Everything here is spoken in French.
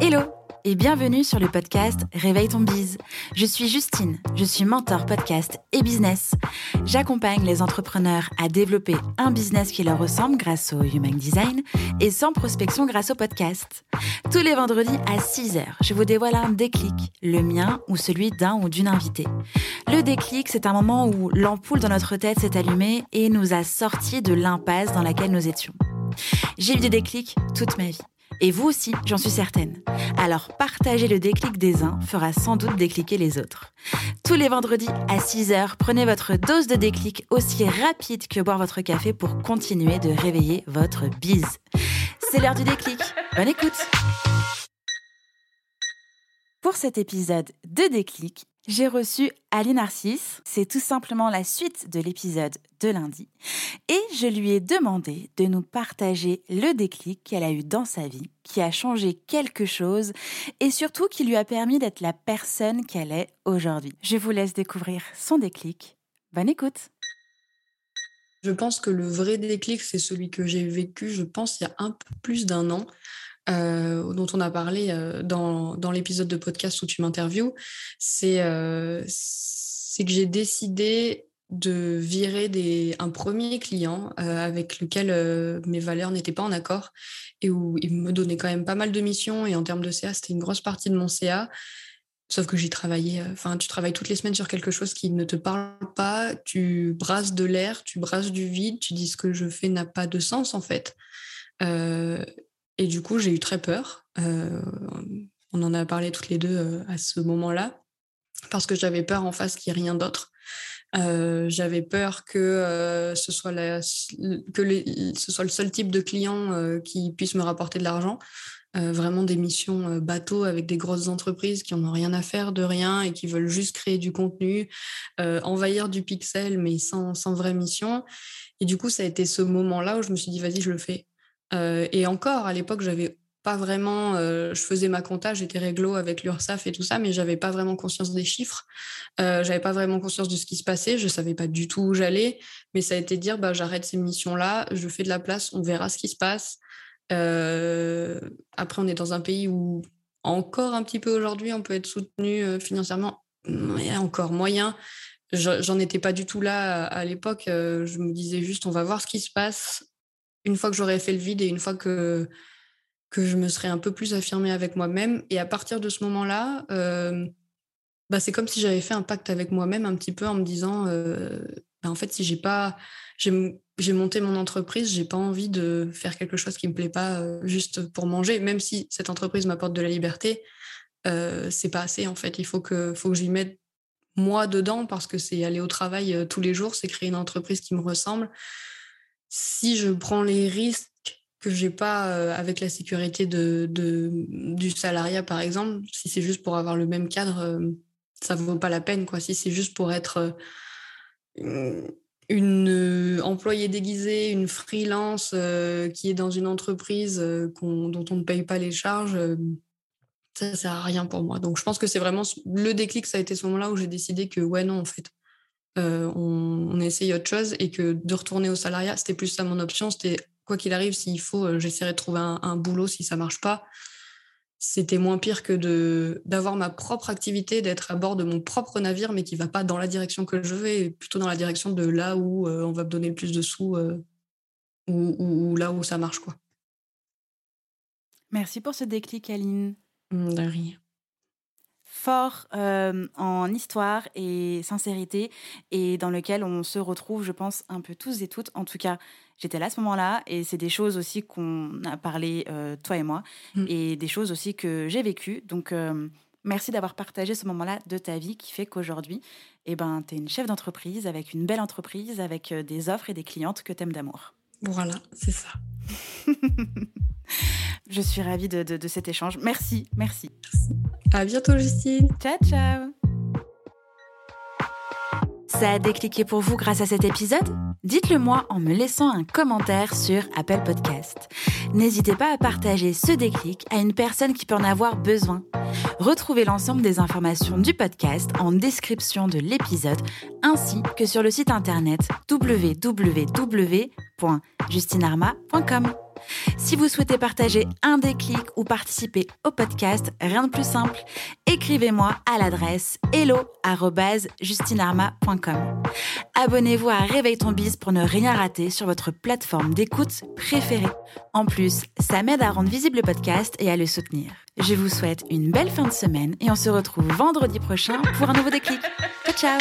Hello. Et bienvenue sur le podcast Réveille ton bise. Je suis Justine, je suis mentor podcast et business. J'accompagne les entrepreneurs à développer un business qui leur ressemble grâce au Human Design et sans prospection grâce au podcast. Tous les vendredis à 6h, je vous dévoile un déclic, le mien ou celui d'un ou d'une invitée. Le déclic, c'est un moment où l'ampoule dans notre tête s'est allumée et nous a sortis de l'impasse dans laquelle nous étions. J'ai eu des déclics toute ma vie. Et vous aussi, j'en suis certaine. Alors partager le déclic des uns fera sans doute décliquer les autres. Tous les vendredis à 6h, prenez votre dose de déclic aussi rapide que boire votre café pour continuer de réveiller votre bise. C'est l'heure du déclic. Bonne écoute Pour cet épisode de déclic, j'ai reçu Ali Narcisse. C'est tout simplement la suite de l'épisode de lundi. Et je lui ai demandé de nous partager le déclic qu'elle a eu dans sa vie, qui a changé quelque chose et surtout qui lui a permis d'être la personne qu'elle est aujourd'hui. Je vous laisse découvrir son déclic. Bonne écoute. Je pense que le vrai déclic, c'est celui que j'ai vécu, je pense, il y a un peu plus d'un an. Euh, dont on a parlé euh, dans, dans l'épisode de podcast où tu m'interviews, c'est euh, que j'ai décidé de virer des, un premier client avec lequel mes valeurs n'étaient pas en accord et où il me donnait quand même pas mal de missions et en termes de CA, c'était une grosse partie de mon CA. Sauf que j'y travaillais, enfin, tu travailles toutes les semaines sur quelque chose qui ne te parle pas, tu brasses de l'air, tu brasses du vide, tu dis ce que je fais n'a pas de sens en fait. Et du coup, j'ai eu très peur. Euh, on en a parlé toutes les deux euh, à ce moment-là, parce que j'avais peur en face qu'il n'y ait rien d'autre. Euh, j'avais peur que, ce soit le seul type de client qui puisse me rapporter de l'argent. vraiment des missions bateau avec des grosses entreprises qui n'en ont rien à faire de rien et qui veulent juste créer du contenu, envahir du pixel, mais sans, sans vraie mission. Et du coup, ça a été ce moment-là où je me suis dit, vas-y, je le fais. Euh, et encore, à l'époque, j'avais pas vraiment, euh, je faisais ma compta, j'étais réglo avec l'URSSAF et tout ça, mais j'avais pas vraiment conscience des chiffres, euh, j'avais pas vraiment conscience de ce qui se passait, je savais pas du tout où j'allais, mais ça a été dire, bah, j'arrête ces missions-là, je fais de la place, on verra ce qui se passe. après, on est dans un pays où encore un petit peu aujourd'hui, on peut être soutenu financièrement, mais encore moyen. J'en étais pas du tout là à l'époque. je me disais juste, on va voir ce qui se passe une fois que j'aurais fait le vide et une fois que, que je me serais un peu plus affirmée avec moi-même. Et à partir de ce moment-là, euh, bah, c'est comme si j'avais fait un pacte avec moi-même un petit peu en me disant, euh, bah, en fait, si j'ai pas, j'ai monté mon entreprise, j'ai pas envie de faire quelque chose qui me plaît pas euh, juste pour manger, même si cette entreprise m'apporte de la liberté, c'est pas assez en fait. Il faut que, faut que j'y mette moi dedans parce que c'est aller au travail tous les jours, c'est créer une entreprise qui me ressemble si je prends les risques que j'ai pas euh, avec la sécurité du salariat, par exemple, si c'est juste pour avoir le même cadre, ça euh, ça vaut pas la peine. Quoi. Si c'est juste pour être euh, une employée déguisée, une freelance qui est dans une entreprise dont on ne paye pas les charges, ça sert à rien pour moi. Donc je pense que c'est vraiment le déclic, ça a été ce moment-là où j'ai décidé que ouais non en fait, euh, on, on essaye autre chose et que de retourner au salariat, c'était plus ça mon option. C'était quoi qu'il arrive, s'il faut, euh, j'essaierai de trouver un, boulot si ça marche pas. C'était moins pire que de d'avoir ma propre activité, d'être à bord de mon propre navire, mais qui va pas dans la direction que je veux, plutôt dans la direction de là où euh, on va me donner le plus de sous ou, là où ça marche quoi. Merci pour ce déclic, Aline. De rien fort euh, en histoire et sincérité et dans lequel on se retrouve, je pense, un peu tous et toutes. En tout cas, j'étais là à ce moment-là et c'est des choses aussi qu'on a parlé, euh, toi et moi, mm. et des choses aussi que j'ai vécues. Donc, euh, merci d'avoir partagé ce moment-là de ta vie qui fait qu'aujourd'hui, eh ben, tu es une chef d'entreprise avec une belle entreprise, avec des offres et des clientes que tu aimes d'amour. Voilà, c'est ça. Je suis ravie de, de, cet échange. Merci, merci. À bientôt, Justine. Ciao, ciao. Ça a décliqué pour vous grâce à cet épisode? Dites-le moi en me laissant un commentaire sur Apple Podcast. N'hésitez pas à partager ce déclic à une personne qui peut en avoir besoin. Retrouvez l'ensemble des informations du podcast en description de l'épisode ainsi que sur le site internet www.justinarma.com. Si vous souhaitez partager un déclic ou participer au podcast, rien de plus simple, écrivez-moi à l'adresse hello@justinarma.com. Abonnez-vous à Réveille ton bise pour ne rien rater sur votre plateforme d'écoute préférée. En plus, ça m'aide à rendre visible le podcast et à le soutenir. Je vous souhaite une belle fin de semaine et on se retrouve vendredi prochain pour un nouveau déclic. Ciao ciao